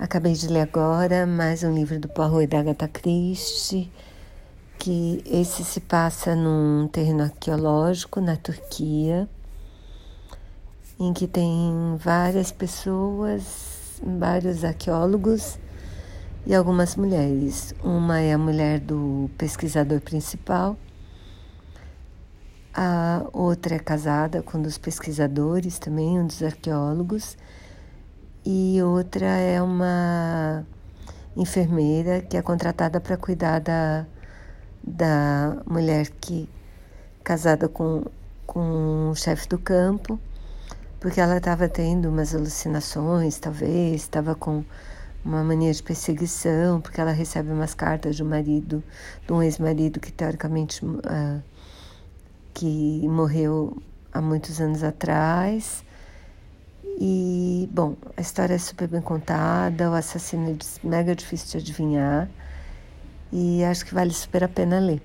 Acabei de ler agora mais um livro do Poirot e da Agatha Christie, que esse se passa num terreno arqueológico na Turquia, em que tem várias pessoas, vários arqueólogos e algumas mulheres. Uma é a mulher do pesquisador principal, a outra é casada com um dos pesquisadores também, um dos arqueólogos e outra é uma enfermeira que é contratada para cuidar da, da mulher que casada com, com o chefe do campo, porque ela estava tendo umas alucinações, talvez, estava com uma mania de perseguição, porque ela recebe umas cartas do marido, de um ex-marido que teoricamente uh, que morreu há muitos anos atrás e, bom, a história é super bem contada, o assassino é mega difícil de adivinhar e acho que vale super a pena ler.